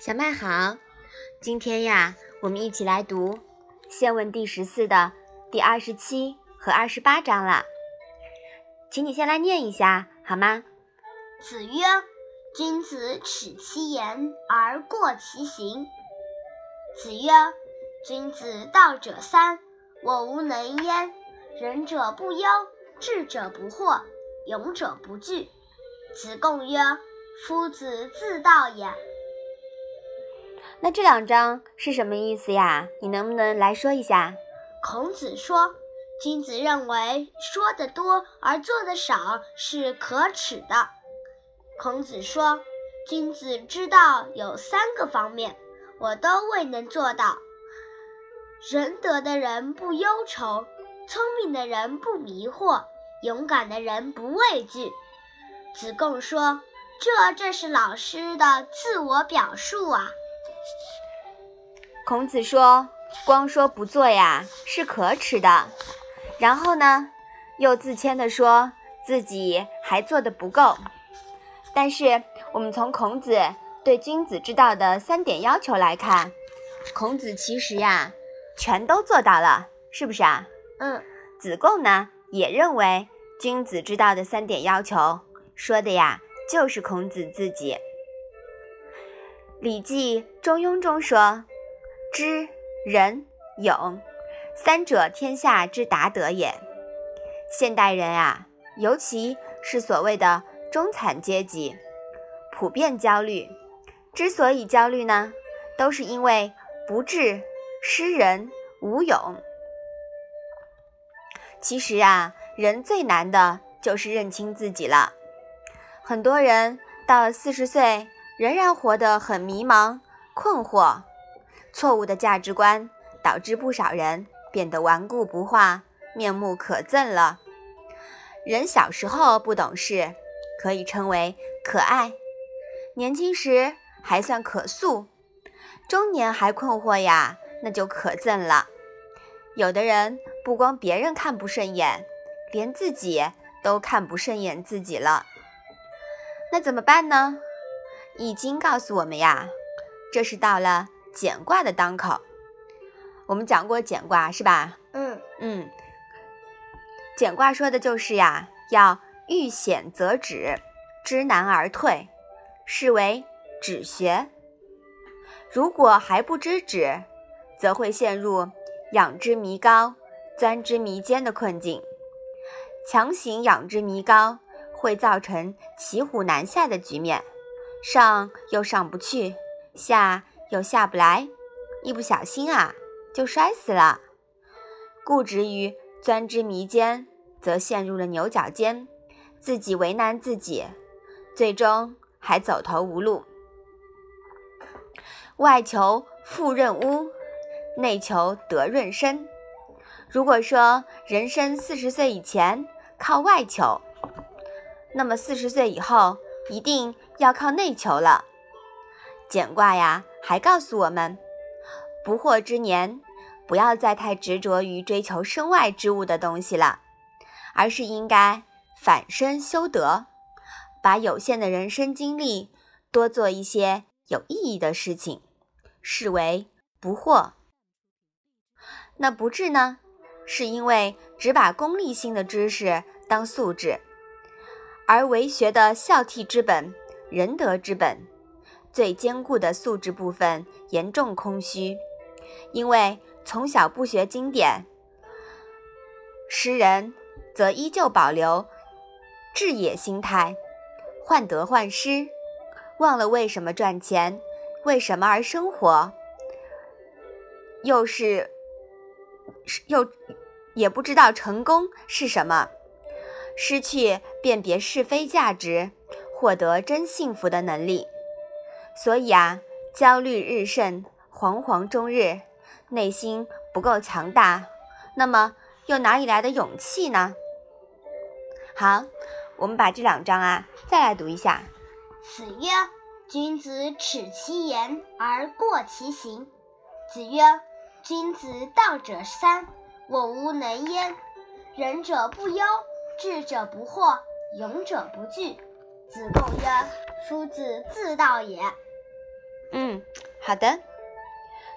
小麦好，今天呀，我们一起来读《宪问》第十四的第二十七和二十八章了，请你先来念一下好吗？子曰：“君子耻其言而过其行。”子曰：“君子道者三，我无能焉。仁者不忧，智者不惑，勇者不惧。”子贡曰：“夫子自道也。”那这两章是什么意思呀？你能不能来说一下？孔子说，君子认为说的多而做的少是可耻的。孔子说，君子之道有三个方面，我都未能做到。仁德的人不忧愁，聪明的人不迷惑，勇敢的人不畏惧。子贡说，这正是老师的自我表述啊。孔子说：“光说不做呀，是可耻的。”然后呢，又自谦地说自己还做的不够。但是，我们从孔子对君子之道的三点要求来看，孔子其实呀，全都做到了，是不是啊？嗯。子贡呢，也认为君子之道的三点要求，说的呀，就是孔子自己。《礼记·中庸》中说。知仁勇，三者天下之达德也。现代人啊，尤其是所谓的中产阶级，普遍焦虑。之所以焦虑呢，都是因为不智、失仁、无勇。其实啊，人最难的就是认清自己了。很多人到了四十岁，仍然活得很迷茫、困惑。错误的价值观导致不少人变得顽固不化、面目可憎了。人小时候不懂事，可以称为可爱；年轻时还算可塑，中年还困惑呀，那就可憎了。有的人不光别人看不顺眼，连自己都看不顺眼自己了。那怎么办呢？《易经》告诉我们呀，这是到了。简卦的当口，我们讲过简卦是吧？嗯嗯，简卦说的就是呀，要遇险则止，知难而退，是为止学。如果还不知止，则会陷入仰之弥高，钻之弥坚的困境。强行仰之弥高，会造成骑虎难下的局面，上又上不去，下。又下不来，一不小心啊，就摔死了。固执于钻之迷间，则陷入了牛角尖，自己为难自己，最终还走投无路。外求富润屋，内求德润身。如果说人生四十岁以前靠外求，那么四十岁以后一定要靠内求了。简卦呀。还告诉我们，不惑之年，不要再太执着于追求身外之物的东西了，而是应该反身修德，把有限的人生经历多做一些有意义的事情，视为不惑。那不智呢？是因为只把功利性的知识当素质，而为学的孝悌之本、仁德之本。最坚固的素质部分严重空虚，因为从小不学经典，诗人则依旧保留志野心态，患得患失，忘了为什么赚钱，为什么而生活，又是又也不知道成功是什么，失去辨别是非价值，获得真幸福的能力。所以啊，焦虑日甚，惶惶终日，内心不够强大，那么又哪里来的勇气呢？好，我们把这两章啊再来读一下。子曰：“君子耻其言而过其行。”子曰：“君子道者三，我无能焉。仁者不忧，智者不惑，勇者不惧。”子贡曰：“夫子自道也。”嗯，好的。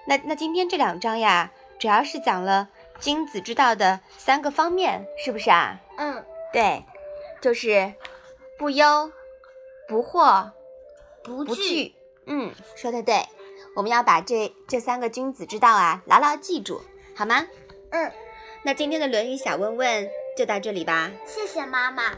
那那今天这两章呀，主要是讲了君子之道的三个方面，是不是啊？嗯，对，就是不忧、不惑、不不惧。嗯，说的对。我们要把这这三个君子之道啊牢牢记住，好吗？嗯，那今天的《论语》小问问就到这里吧。谢谢妈妈。